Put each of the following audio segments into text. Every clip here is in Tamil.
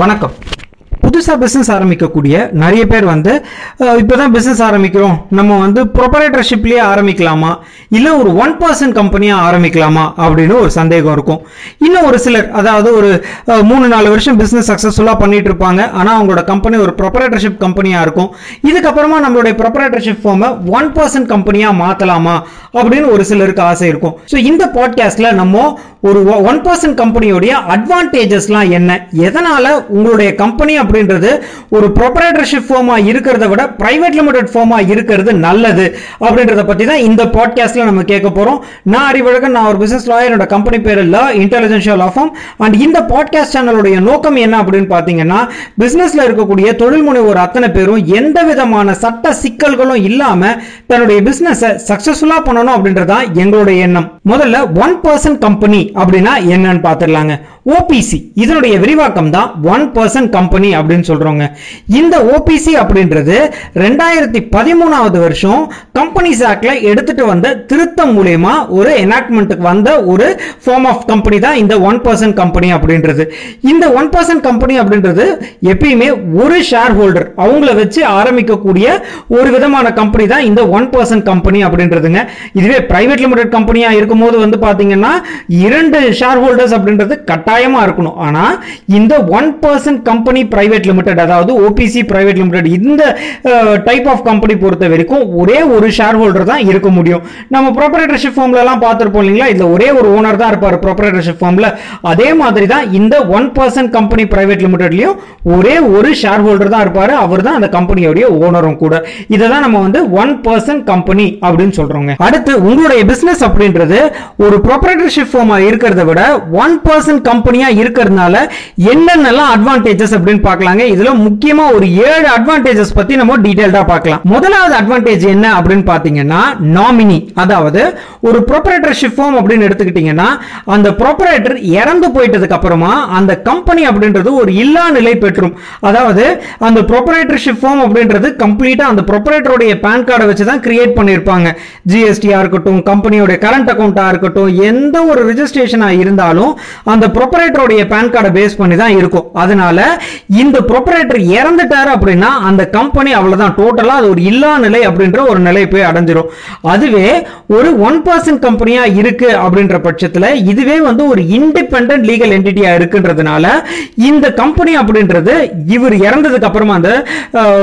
வணக்கம். புதுசாக பிஸ்னஸ் ஆரம்பிக்கக்கூடிய நிறைய பேர் வந்து இப்போ தான் பிஸ்னஸ் ஆரம்பிக்கிறோம். நம்ம வந்து ப்ரொப்பரேட்டர்ஷிப்லேயே ஆரம்பிக்கலாமா? இல்லை ஒரு ஒன் பர்சன்ட் கம்பெனியாக ஆரம்பிக்கலாமா? அப்படின்னு ஒரு சந்தேகம் இருக்கும். இன்னும் ஒரு சிலர் அதாவது ஒரு மூணு நாலு வருஷம் பிஸ்னஸ் சக்ஸஸ்ஃபுல்லாக பண்ணிட்டு இருப்பாங்க. ஆனால் அவங்களோட கம்பெனி ஒரு ப்ரொபரேட்டர்ஷிப் கம்பெனியாக இருக்கும். இதுக்கப்புறமா நம்மளுடைய ப்ரொப்பரேட்டர்ஷிப் ஃபார்மை ஒன் பர்சன்ட் கம்பெனியாக மாற்றலாமா அப்படின்னு ஒரு சிலருக்கு ஆசை இருக்கும். ஸோ இந்த பாட்காஸ்ட்டில் நம்ம ஒரு ஒன் பர்சன்ட் கம்பெனியோடைய அட்வான்டேஜஸ்லாம் என்ன? எதனால் உங்களுடைய கம்பெனி அப்படின்றது ஒரு ப்ரொப்ரேட்டர்ஷிப் ஃபார்மா இருக்கிறத விட பிரைவேட் லிமிடெட் ஃபார்மா இருக்கிறது நல்லது அப்படின்றத பத்தி தான் இந்த பாட்காஸ்ட்ல நம்ம கேட்க போறோம். நான் அறிவழகன் நான் ஒரு பிசினஸ் லாயர் என்னோட கம்பெனி பேர் இல்ல இன்டெலிஜென்ஷியல் லா அண்ட் இந்த பாட்காஸ்ட் சேனலுடைய நோக்கம் என்ன அப்படின்னு பாத்தீங்கன்னா பிசினஸ்ல இருக்கக்கூடிய தொழில் முனைவோர் அத்தனை பேரும் எந்த விதமான சட்ட சிக்கல்களும் இல்லாம தன்னுடைய பிசினஸ் சக்சஸ்ஃபுல்லா பண்ணணும் அப்படின்றதான் எங்களுடைய எண்ணம். முதல்ல ஒன் பர்சன் கம்பெனி அப்படின்னா என்னன்னு பார்த்துடலாங்க ஓபிசி இதனுடைய விரிவாக்கம் தான் ஒன் பர்சன்ட் கம்பெனி அப்படின்னு சொல்றோங்க இந்த ஓபிசி அப்படின்றது ரெண்டாயிரத்தி பதிமூணாவது வருஷம் கம்பெனிஸ் ஆக்ட்ல எடுத்துட்டு வந்த திருத்தம் மூலயமா ஒரு எனாக்ட்மெண்ட்டுக்கு வந்த ஒரு ஃபார்ம் ஆஃப் கம்பெனி தான் இந்த ஒன் பர்சன்ட் கம்பெனி அப்படின்றது. இந்த ஒன் பர்சன்ட் கம்பெனி அப்படின்றது எப்பயுமே ஒரு ஷேர் ஹோல்டர் அவங்கள வச்சு ஆரம்பிக்கக்கூடிய ஒரு விதமான கம்பெனி தான் இந்த ஒன் பர்சன்ட் கம்பெனி அப்படின்றதுங்க. இதுவே பிரைவேட் லிமிடெட் கம்பெனியா இருக்கும்போது வந்து பாத்தீங்கன்னா இரண்டு ஷேர் ஹோல்டர்ஸ் அப்படின்றது கட்டாயமா இருக்கணும். ஆனால் இந்த one percent company private limited அதாவது ஓபிசி பிரைவேட் லிமிடெட் இந்த டைப் ஆஃப் கம்பெனி பொறுத்த வரைக்கும் ஒரே ஒரு ஷேர் ஹோல்டர் தான் இருக்க முடியும். நம்ம ப்ரொப்பரேட்டர்ஷிப் ஃபார்ம்ல எல்லாம் இல்லைங்களா? இதுல ஒரே ஒரு ஓனர் தான் இருப்பார் ப்ரொப்பரேட்டர்ஷிப் ஃபார்ம்ல அதே மாதிரி தான் இந்த ஒன் பர்சன்ட் கம்பெனி பிரைவேட் லிமிடெட்லயும் ஒரே ஒரு ஷேர் ஹோல்டர் தான் இருப்பாரு. அவர் தான் அந்த கம்பெனியோடைய ஓனரும் கூட. இதை தான் நம்ம வந்து ஒன் பர்சன்ட் கம்பெனி அப்படின்னு சொல்றோங்க. அடுத்து உங்களுடைய பிசினஸ் அப்படின்றது ஒரு ப்ரொப்பரேட்டர்ஷிப் ஃபார்மாக இருக்கிறத விட ஒன் பர்சன்ட் கம்பெனியாக இருக்கிறதுனால என்னென்னலாம் அட்வான்டேஜஸ் அப்படின்னு பார்க்கலாங்க. இதுல முக்கியமா ஒரு ஏழு அட்வான்டேஜஸ் பத்தி நம்ம டீட்டெயில்டாக பார்க்கலாம். முதலாவது அட்வான்டேஜ் என்ன அப்படின்னு பார்த்தீங்கன்னா நாமினி அதாவது ஒரு ப்ரொப்ரேட்டர்ஷிப் ஃபார்ம் அப்படின்னு எடுத்துக்கிட்டீங்கன்னா அந்த ப்ரொப்பரேட்டர் இறந்து போயிட்டதுக்கு அப்புறமா அந்த கம்பெனி அப்படின்றது ஒரு இல்லா நிலை பெற்றும். அதாவது அந்த ப்ரொப்ரேட்டர்ஷிப் ஃபார்ம் அப்படின்றது கம்ப்ளீட்டா அந்த ப்ரொப்ரேட்டருடைய பேன் கார்டை வச்சு தான் கிரியேட் பண்ணியிருப்பாங்க ஜிஎஸ்டியா இருக்கட்டும் கம்பெனியோட கரண்ட் அக்கௌண்ட்டாக இருக்கட்டும் எந்த ஒரு ரிஜிஸ்ட்ரேஷனாக இருந்தாலும் அந்த ப்ரொப்பரேட்டருடைய பேன் கார்டை பேஸ் பண்ணி தான் இருக்கும். அதனால இந்த ப்ரொப்பரேட்டர் இறந்துட்டாரு அப்படின்னா அந்த கம்பெனி அவ்வளோதான் டோட்டலா அது ஒரு இல்லா நிலை அப்படின்ற ஒரு நிலை போய் அடைஞ்சிரும். அதுவே ஒரு ஒன் பர்சன்ட் கம்பெனியா இருக்கு அப்படின்ற பட்சத்துல இதுவே வந்து ஒரு இண்டிபெண்ட் லீகல் என்டிட்டியாக இருக்குன்றதுனால இந்த கம்பெனி அப்படின்றது இவர் இறந்ததுக்கு அப்புறமா அந்த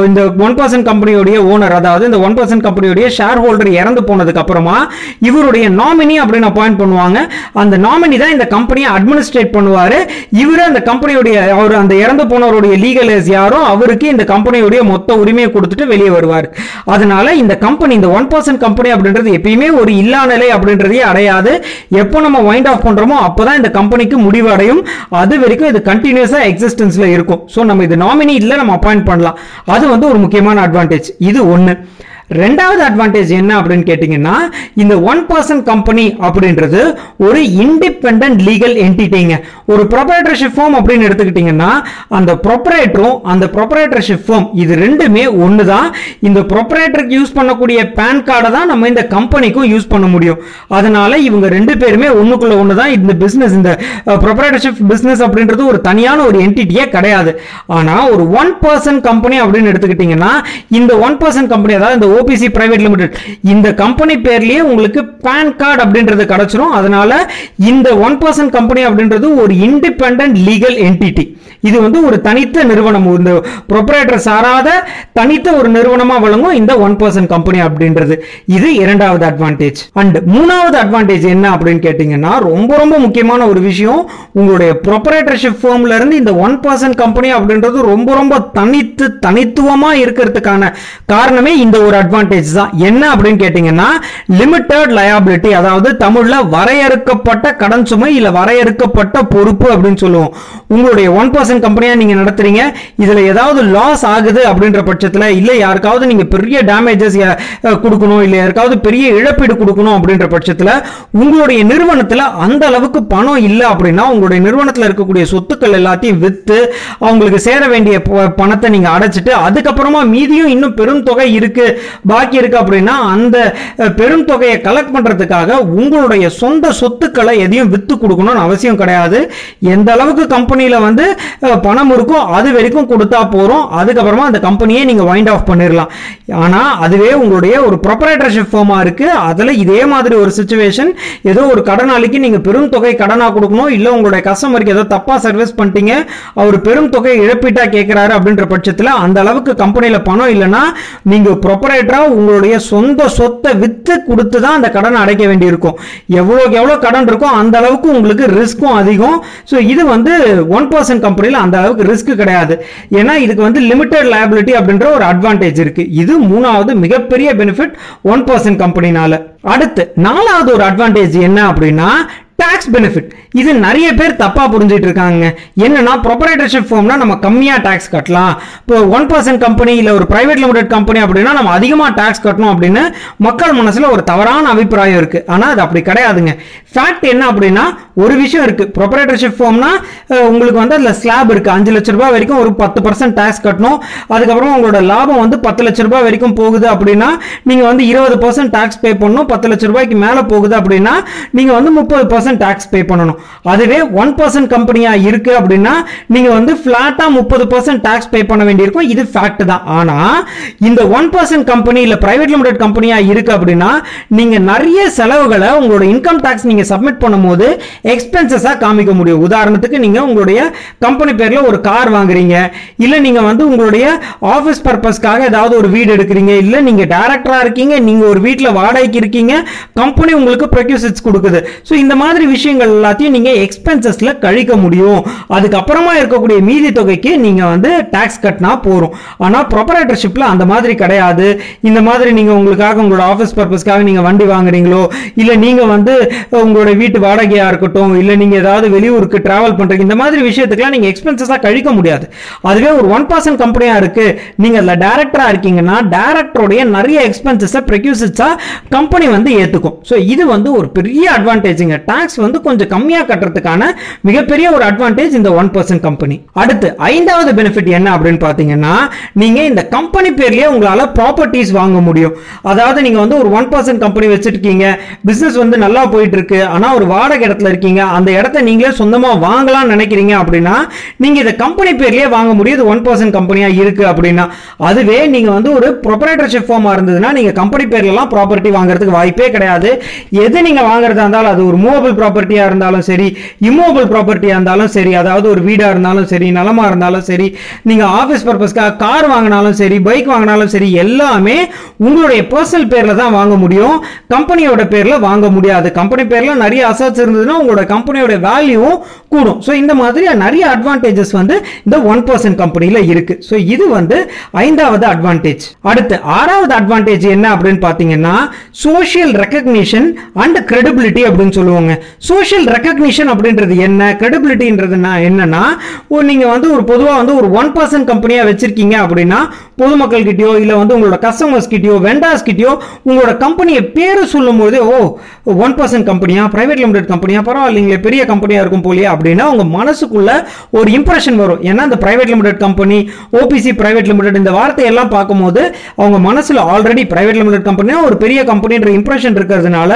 இந்த ஒன் பர்சன்ட் கம்பெனியுடைய ஓனர் அதாவது இந்த ஒன் பர்சன் கம்பெனியுடைய ஷேர் ஹோல்டர் இறந்து போனதுக்கு அப்புறமா இவருடைய நாமினி அப்படின்னு அப்பாயிண்ட் பண்ணுவாங்க. அந்த நாமினி தான் இந்த கம்பெனியை அட்மினிஸ்ட்ரேட் பண்ணுவார். இவரு அந்த கம்பெனியுடைய அவர் அந்த இறந்து போனவருடைய லீகல்ஸ் யாரும் அவருக்கு இந்த கம்பெனியுடைய மொத்த உரிமையை கொடுத்துட்டு வெளியே வருவார். அதனால இந்த கம்பெனி இந்த ஒன் பர்சன்ட் கம்பெனி அப்படின்றது எப்பயுமே ஒரு இல்லா நிலை அப்படின்றதையே அடையாது. எப்போ நம்ம வைண்ட் ஆஃப் பண்றோமோ அப்பதான் இந்த கம்பெனிக்கு முடிவு அடையும். அது வரைக்கும் இது கண்டினியூஸாக எக்ஸிஸ்டன்ஸில் இருக்கும். ஸோ நம்ம இது நாமினி இல்ல நம்ம அப்பாயிண்ட் பண்ணலாம். அது வந்து ஒரு முக்கியமான அட்வான்டேஜ் இது ஒன்னு ரெண்டாவது அட்வான்டேஜ் என்ன அப்படின்னு கேட்டிங்கன்னா இந்த ஒன் பர்சன்ட் கம்பெனி அப்படின்றது ஒரு இண்டிபெண்ட் லீகல் என்டிட்டிங்க ஒரு ப்ரொப்ரேட்டர்ஷிப் ஃபார்ம் அப்படின்னு எடுத்துக்கிட்டிங்கன்னா அந்த ப்ரொப்ரேட்டரும் அந்த ப்ரொப்ரேட்டர்ஷிப் ஃபார்ம் இது ரெண்டுமே ஒன்று தான் இந்த ப்ரொப்ரேட்டருக்கு யூஸ் பண்ணக்கூடிய பேன் கார்டை தான் நம்ம இந்த கம்பெனிக்கும் யூஸ் பண்ண முடியும். அதனால இவங்க ரெண்டு பேருமே ஒன்றுக்குள்ள ஒன்று தான் இந்த பிஸ்னஸ் இந்த ப்ரொப்ரேட்டர்ஷிப் பிஸ்னஸ் அப்படின்றது ஒரு தனியான ஒரு என்டிட்டியே கிடையாது. ஆனால் ஒரு ஒன் பர்சன்ட் கம்பெனி அப்படின்னு எடுத்துக்கிட்டிங்கன்னா இந்த ஒன் பர்சன் கம்பெனி அதாவது இந்த ஓபிசி பிரைவேட் லிமிடெட் இந்த கம்பெனி பேர்லயே உங்களுக்கு பேன் கார்டு அப்படின்றது கிடைச்சிரும். அதனால இந்த ஒன் பர்சன்ட் கம்பெனி அப்படின்றது ஒரு இண்டிபெண்ட் லீகல் என்டிட்டி இது வந்து ஒரு தனித்த நிறுவனம். இந்த ப்ரொப்ரேட்டர் சாராத தனித்த ஒரு நிறுவனமாக வழங்கும் இந்த ஒன் பர்சன்ட் கம்பெனி அப்படின்றது. இது இரண்டாவது அட்வான்டேஜ் அண்ட் மூணாவது அட்வான்டேஜ் என்ன அப்படின்னு கேட்டிங்கன்னா ரொம்ப ரொம்ப முக்கியமான ஒரு விஷயம். உங்களுடைய ப்ரொப்ரேட்டர்ஷிப் ஃபார்ம்ல இருந்து இந்த ஒன் பர்சன்ட் கம்பெனி அப்படின்றது ரொம்ப ரொம்ப தனித்து தனித்துவமாக இருக்கிறதுக்கான காரணமே இந்த ஒரு அட்வான்டேஜ் தான். என்ன அப்படின்னு கேட்டிங்கன்னா லிமிட்டட் லயபிலிட்டி அதாவது தமிழில் வரையறுக்கப்பட்ட கடன் சுமை இல்லை வரையறுக்கப்பட்ட பொறுப்பு அப்படின்னு சொல்லுவோம். உங்களுடைய ஒன் பர்சன்ட் கம்பெனியா நீங்க நடத்துறீங்க இதுல ஏதாவது லாஸ் ஆகுது அப்படின்ற பட்சத்துல இல்ல யாருக்காவது நீங்க பெரிய டேமேஜஸ் கொடுக்கணும் இல்ல யாருக்காவது பெரிய இழப்பீடு கொடுக்கணும் அப்படின்ற பட்சத்துல உங்களுடைய நிறுவனத்துல அந்த அளவுக்கு பணம் இல்ல அப்படின்னா உங்களுடைய நிறுவனத்துல இருக்கக்கூடிய சொத்துக்கள் எல்லாத்தையும் வித்து அவங்களுக்கு சேர வேண்டிய ப- பணத்தை நீங்க அடைச்சிட்டு அதுக்கப்புறமா மீதியும் இன்னும் பெரும் தொகை இருக்கு பாக்கி இருக்கு அப்படின்னா அந்த பெரும் தொகையை கலெக்ட் பண்றதுக்காக உங்களுடைய சொந்த சொத்துக்களை எதையும் வித்து கொடுக்கணும்னு அவசியம் கிடையாது. எந்த அளவுக்கு கம்பெனியில வந்து பணம் இருக்கும் அது வரைக்கும் கொடுத்தா போகிறோம் அதுக்கப்புறமா அந்த கம்பெனியை நீங்கள் வைண்ட் ஆஃப் பண்ணிடலாம் ஆனால் அதுவே உங்களுடைய ஒரு ப்ரொப்பரேட்டர்ஷிப் ஃபார்மாக இருக்குது அதில் இதே மாதிரி ஒரு சுச்சுவேஷன் ஏதோ ஒரு கடனாளிக்கு நீங்கள் பெரும் தொகை கடனாக கொடுக்கணும் இல்லை உங்களுடைய கஸ்டமருக்கு ஏதோ தப்பாக சர்வீஸ் பண்ணிட்டீங்க அவர் பெரும் தொகை இழப்பீட்டாக கேட்குறாரு அப்படின்ற பட்சத்தில் அந்த அளவுக்கு கம்பெனியில் பணம் இல்லைன்னா நீங்கள் ப்ரொப்பரேட்டராக உங்களுடைய சொந்த சொத்தை விற்று கொடுத்து தான் அந்த கடனை அடைக்க வேண்டியிருக்கும். எவ்வளோக்கு எவ்வளோ கடன் இருக்கோ அந்த அளவுக்கு உங்களுக்கு ரிஸ்க்கும் அதிகம். ஸோ இது வந்து ஒன் பர்சன்ட் கம்பெனியில் அந்த அளவுக்கு ரிஸ்க் கிடையாது. ஏன்னா இதுக்கு வந்து லிமிடெட் லயபிலிட்டி அப்படின்ற ஒரு அட்வான்டேஜ் இருக்கு. இது மூணாவது மிகப்பெரிய பெனிஃபிட் ஒன் பர்சன்ட் கம்பெனினால அடுத்து நாலாவது ஒரு அட்வான்டேஜ் என்ன அப்படின்னா டாக்ஸ் பெனிஃபிட் இது நிறைய பேர் தப்பா புரிஞ்சிட்டு இருக்காங்க. என்னன்னா ப்ரொபரேட்டர்ஷிப் ஃபார்ம்னா நம்ம கம்மியா டாக்ஸ் கட்டலாம். இப்போ ஒன் பர்சன்ட் கம்பெனி இல்ல ஒரு பிரைவேட் லிமிடெட் கம்பெனி அப்படின்னா நம்ம அதிகமா டாக்ஸ் கட்டணும் அப்படின்னு மக்கள் மனசுல ஒரு தவறான அபிப்பிராயம் இருக்கு. ஆனா அது அப்படி கிடையாதுங்க. ஃபேக்ட் என்ன அப்படின்னா ஒரு விஷயம் இருக்கு. ப்ரொபரேட்டர்ஷிப் ஃபார்ம்னா உங்களுக்கு வந்து அதில் ஸ்லாப் இருக்கு. அஞ்சு லட்ச ரூபாய் வரைக்கும் ஒரு பத்து பர்சன்ட் டேக்ஸ் கட்டணும். அதுக்கப்புறம் உங்களோட லாபம் வந்து பத்து லட்ச ரூபாய் வரைக்கும் போகுது அப்படின்னா நீங்க வந்து இருபது பர்சன்ட் டேக்ஸ் பே பண்ணணும். பத்து லட்ச ரூபாய்க்கு மேலே போகுது அப்படின்னா நீங்க வந்து முப்பது பர்சன்ட் டேக்ஸ் பே பண்ணணும். அதுவே ஒன் பர்சன்ட் கம்பெனியா இருக்கு அப்படின்னா நீங்க வந்து ஃப்ளாட்டாக முப்பது பர்சன்ட் டேக்ஸ் பே பண்ண வேண்டியிருக்கும். இது ஃபேக்ட் தான். ஆனா இந்த ஒன் பர்சன்ட் கம்பெனி இல்லை பிரைவேட் லிமிடெட் கம்பெனியா இருக்கு அப்படின்னா நீங்க நிறைய செலவுகளை உங்களோட இன்கம் டேக்ஸ் நீங்க சப்மிட் பண்ணும்போது எக்ஸ்பென்சஸா காமிக்க முடியும். உதாரணத்துக்கு நீங்க உங்களுடைய கம்பெனி பேர்ல ஒரு கார் வாங்குறீங்க. இல்ல நீங்க வந்து உங்களுடைய ஆபீஸ் பர்பஸ்க்காக ஏதாவது ஒரு வீடு எடுக்கிறீங்க. இல்ல நீங்க டைரக்டரா இருக்கீங்க நீங்க ஒரு வீட்டில் வாடகைக்கு இருக்கீங்க கம்பெனி உங்களுக்கு ப்ரொக்யூசிட்ஸ் கொடுக்குது. ஸோ இந்த மாதிரி விஷயங்கள் எல்லாத்தையும் நீங்க எக்ஸ்பென்சஸ்ல கழிக்க முடியும். அதுக்கப்புறமா இருக்கக்கூடிய மீதி தொகைக்கு நீங்க வந்து டாக்ஸ் கட்டினா போறோம் ஆனா ப்ரொப்பரேட்டர்ஷிப்ல அந்த மாதிரி கிடையாது. இந்த மாதிரி நீங்க உங்களுக்காக உங்களோட ஆஃபீஸ் பர்பஸ்க்காக நீங்க வண்டி வாங்குறீங்களோ இல்ல நீங்க வந்து உங்களோட வீட்டு வாடகையா இருக்கட்டும் இல்ல நீங்க ஏதாவது வெளியூருக்கு டிராவல் பண்றீங்க இந்த மாதிரி விஷயத்துக்குலாம் நீங்க எக்ஸ்பென்சஸா கழிக்க முடியாது. அதுவே ஒரு ஒன் பர்சன்ட் கம்பெனியா இருக்கு. நீங்க அதுல டைரக்டரா இருக்கீங்கன்னா டேரக்டருடைய நிறைய எக்ஸ்பென்சஸை ப்ரெக்யூசிட்ஸா கம்பெனி வந்து ஏத்துக்கும். ஸோ இது வந்து ஒரு பெரிய அட்வான்டேஜுங்க டாக்ஸ் வந்து கொஞ்சம் கம்மியா கட்டுறதுக்கான மிகப்பெரிய ஒரு அட்வான்டேஜ் இந்த ஒன் பர்சன்ட் கம்பெனி அடுத்து ஐந்தாவது பெனிஃபிட் என்ன அப்படின்னு பாத்தீங்கன்னா நீங்க இந்த கம்பெனி பேர்லயே உங்களால ப்ராப்பர்ட்டிஸ் வாங்க முடியும். அதாவது நீங்க வந்து ஒரு ஒன் பர்சன்ட் கம்பெனி வச்சிருக்கீங்க. பிசினஸ் வந்து நல்லா போயிட்டு இருக்கு. ஆனால் ஒரு வாடகை இடத்துல இருக்கீங்க அந்த இடத்த நீங்களே சொந்தமா வாங்கலாம்னு நினைக்கிறீங்க அப்படின்னா நீங்க இதை கம்பெனி பேர்லேயே வாங்க முடியும். ஒன் பர்சன்ட் கம்பெனியாக இருக்குது அப்படின்னா. அதுவே நீங்க வந்து ஒரு ப்ரொபரேட்டர்ஷிப் ஃபார்மாக இருந்ததுன்னா நீங்க கம்பெனி பேர்லலாம் ப்ராப்பர்ட்டி வாங்குறதுக்கு வாய்ப்பே கிடையாது. எது நீங்க வாங்குறதா இருந்தாலும் அது ஒரு மூவபிள் ப்ராப்பர்ட்டியா இருந்தாலும் சரி இம்மூவபிள் ப்ராப்பர்ட்டியா இருந்தாலும் சரி அதாவது ஒரு வீடா இருந்தாலும் சரி நிலமாக இருந்தாலும் சரி நீங்க ஆபீஸ் பர்பஸ்க்காக கார் வாங்கினாலும் சரி பைக் வாங்கினாலும் சரி எல்லாமே உங்களுடைய பர்சனல் பேர்ல தான் வாங்க முடியும். கம்பெனியோட பேர்ல வாங்க முடியாது. கம்பெனி பேரில் நிறைய அசட்ஸ் இருந்ததுன்னா உங்களோட கம்பெனியோட வேல்யூவும் கூடும். ஸோ இந்த மாதிரி நிறைய அட்வான்டேஜஸ் வந்து இந்த ஒன் பர்சன்ட் கம்பெனியில் இருக்கு. ஸோ இது வந்து ஐந்தாவது அட்வான்டேஜ் அடுத்து ஆறாவது அட்வான்டேஜ் என்ன அப்படின்னு பார்த்தீங்கன்னா சோஷியல் ரெக்கக்னிஷன் அண்ட் கிரெடிபிலிட்டி அப்படின்னு சொல்லுவாங்க. சோஷியல் ரெக்கக்னிஷன் அப்படின்றது என்ன? கிரெடிபிலிட்டின்றதுனா என்னன்னா நீங்கள் நீங்க வந்து ஒரு பொதுவா வந்து ஒரு ஒன் பர்சன்ட் கம்பெனியா வச்சிருக்கீங்க அப்படின்னா பொதுமக்கள் கிட்டயோ இல்ல வந்து உங்களோட கஸ்டமர்ஸ் கிட்டயோ வெண்டாஸ் கிட்டயோ உங்களோட கம்பெனியை பேரு சொல்லும் போதே ஓ ஒன் பர்சன்ட் கம்பெனியா பிரைவேட் லிமிடெட் கம்பெனியா பரவாயில்லைங்களே பெரிய கம்பெனியா இருக்கும் போலியே அப்படின்னா உங்க மனசுக்குள்ள ஒரு இம்ப்ரெஷன் வரும். ஏன்னா இந்த private limited company OPC private limited இந்த வார்த்தையெல்லாம் பார்க்கும்போது அவங்க மனசுல ஆல்ரெடி பிரைவேட் லிமிடெட் கம்பெனியா ஒரு பெரிய கம்பெனின்ற இம்ப்ரெஷன் இருக்கிறதுனால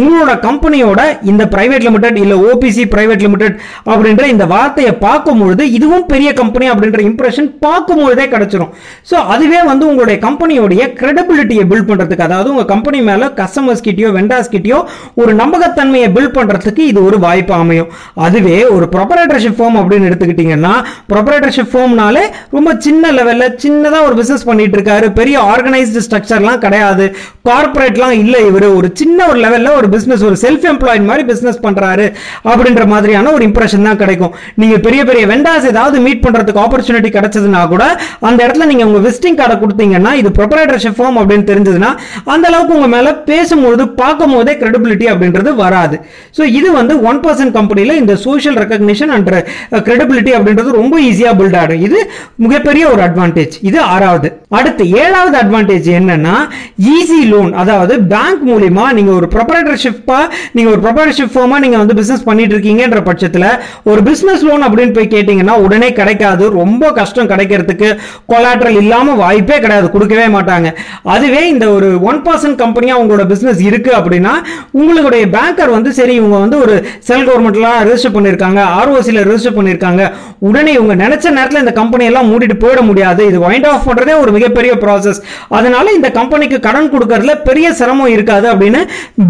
உங்களோட கம்பெனியோட இந்த பிரைவேட் லிமிடெட் இல்ல ஓபிசி பிரைவேட் லிமிடெட் அப்படின்ற இந்த வார்த்தையை பார்க்கும்பொழுது இதுவும் பெரிய கம்பெனி அப்படின்ற இம்ப்ரெஷன் பார்க்கும்பொழுதே கிடைச்சிரும். ஸோ அதுவே வந்து உங்களுடைய கம்பெனியோடைய கிரெடிபிலிட்டியை பில்ட் பண்றதுக்கு அதாவது உங்க கம்பெனி மேல கஸ்டமர்ஸ் கிட்டயோ வெண்டாஸ் கிட்டயோ ஒரு நம்பகத்தை நம்பகத்தன்மையை பில்ட் பண்றதுக்கு இது ஒரு வாய்ப்பு அமையும். அதுவே ஒரு ப்ரொபரேட்டர்ஷிப் ஃபார்ம் அப்படின்னு எடுத்துக்கிட்டீங்கன்னா ப்ரொபரேட்டர்ஷிப் ஃபார்ம்னாலே ரொம்ப சின்ன லெவல்ல சின்னதாக ஒரு பிசினஸ் பண்ணிட்டு இருக்காரு. பெரிய ஆர்கனைஸ்டு ஸ்ட்ரக்சர்லாம் கிடையாது. கார்பரேட்லாம் இல்லை இவரு. ஒரு சின்ன ஒரு லெவலில் ஒரு பிசினஸ் ஒரு செல்ஃப் எம்ப்ளாய்ட் மாதிரி பிஸ்னஸ் பண்றாரு. அப்படின்ற மாதிரியான ஒரு இம்ப்ரெஷன் தான் கிடைக்கும். நீங்க பெரிய பெரிய வெண்டாஸ் ஏதாவது மீட் பண்றதுக்கு ஆப்பர்ச்சுனிட்டி கிடைச்சதுன்னா கூட அந்த இடத்துல நீங்க உங்க விசிட்டிங் கார்டை கொடுத்தீங்கன்னா இது ப்ரொபரேட்டர்ஷிப் ஃபார்ம் அப்படின்னு தெரிஞ்சதுன்னா அந்த அளவுக்கு உங்க மேல பேசும்போது பார்க்கும் போதே கிரெடிபிலிட்டி அப்படின்றது வராது. ஸோ இது வந்து ஒன் பர்சன்ட் கம்பெனியில் இந்த சோஷியல் ரெக்கக்னிஷன் அண்ட் கிரெடிபிலிட்டி அப்படின்றது ரொம்ப ஈஸியாக பில்ட் ஆகும் இது மிகப்பெரிய ஒரு அட்வான்டேஜ் இது ஆறாவது. அடுத்து ஏழாவது அட்வான்டேஜ் என்னன்னா ஈஸி லோன் அதாவது பேங்க் மூலியமா நீங்கள் ஒரு ப்ரொபரேட்டர்ஷிப்பாக நீங்கள் ஒரு ப்ரொபரேட்டர்ஷிப் ஃபார்மாக நீங்கள் வந்து பிஸ்னஸ் பண்ணிட்டு இருக்கீங்கன்ற பட்சத்தில் ஒரு பிஸ்னஸ் லோன் அப்படின்னு போய் கேட்டிங்கன்னா உடனே கிடைக்காது. ரொம்ப கஷ்டம் கிடைக்கிறதுக்கு கொலாட்ரல் இல்லாமல் வாய்ப்பே கிடையாது. கொடுக்கவே மாட்டாங்க. அதுவே இந்த ஒரு ஒன் பர்சன்ட் கம்பெனியாக உங்களோட பிஸ்னஸ் இருக்குது அப்படின்னா உங்களுடைய பேங்க் பேங்கர் வந்து சரி இவங்க வந்து ஒரு செல் கவர்மெண்ட்லாம் ரெஜிஸ்டர் பண்ணியிருக்காங்க ஆர்ஓசியில் ரெஜிஸ்டர் பண்ணியிருக்காங்க உடனே இவங்க நினச்ச நேரத்தில் இந்த கம்பெனியெல்லாம் மூடிட்டு போயிட முடியாது. இது வைண்ட் ஆஃப் பண்ணுறதே ஒரு மிகப்பெரிய ப்ராசஸ் அதனால இந்த கம்பெனிக்கு கடன் கொடுக்கறதுல பெரிய சிரமம் இருக்காது அப்படின்னு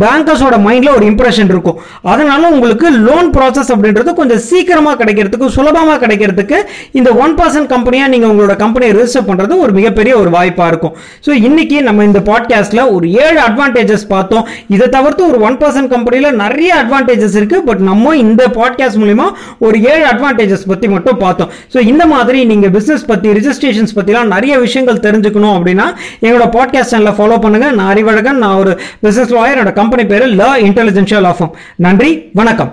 பேங்கர்ஸோட மைண்டில் ஒரு இம்ப்ரெஷன் இருக்கும். அதனால உங்களுக்கு லோன் ப்ராசஸ் அப்படின்றது கொஞ்சம் சீக்கிரமாக கிடைக்கிறதுக்கு சுலபமாக கிடைக்கிறதுக்கு இந்த ஒன் பர்சன்ட் கம்பெனியாக நீங்கள் உங்களோட கம்பெனியை ரெஜிஸ்டர் பண்ணுறது ஒரு மிகப்பெரிய ஒரு வாய்ப்பாக இருக்கும். ஸோ இன்னைக்கு நம்ம இந்த பாட்காஸ்ட்டில் ஒரு ஏழு அட்வான்டேஜஸ் பார்த்தோம். இதை தவிர்த்து ஒரு ஒன் பர்சன்ட் கம்பெனி கம்பெனில நிறைய அட்வான்டேஜஸ் இருக்கு பட் நம்ம இந்த பாட்காஸ்ட் மூலிமா ஒரு ஏழு அட்வான்டேஜஸ் பற்றி மட்டும் பார்த்தோம். ஸோ இந்த மாதிரி நீங்கள் பிசினஸ் பற்றி ரிஜிஸ்ட்ரேஷன்ஸ் பற்றிலாம் நிறைய விஷயங்கள் தெரிஞ்சுக்கணும் அப்படின்னா எங்களோட பாட்காஸ்ட் சேனலை ஃபாலோ பண்ணுங்கள் நான் அறிவழகன் நான் ஒரு பிஸ்னஸ் லாயர் என்னோட கம்பெனி பேர் ல இன்டெலிஜென்ஷியல் ஆஃபம் நன்றி வணக்கம்.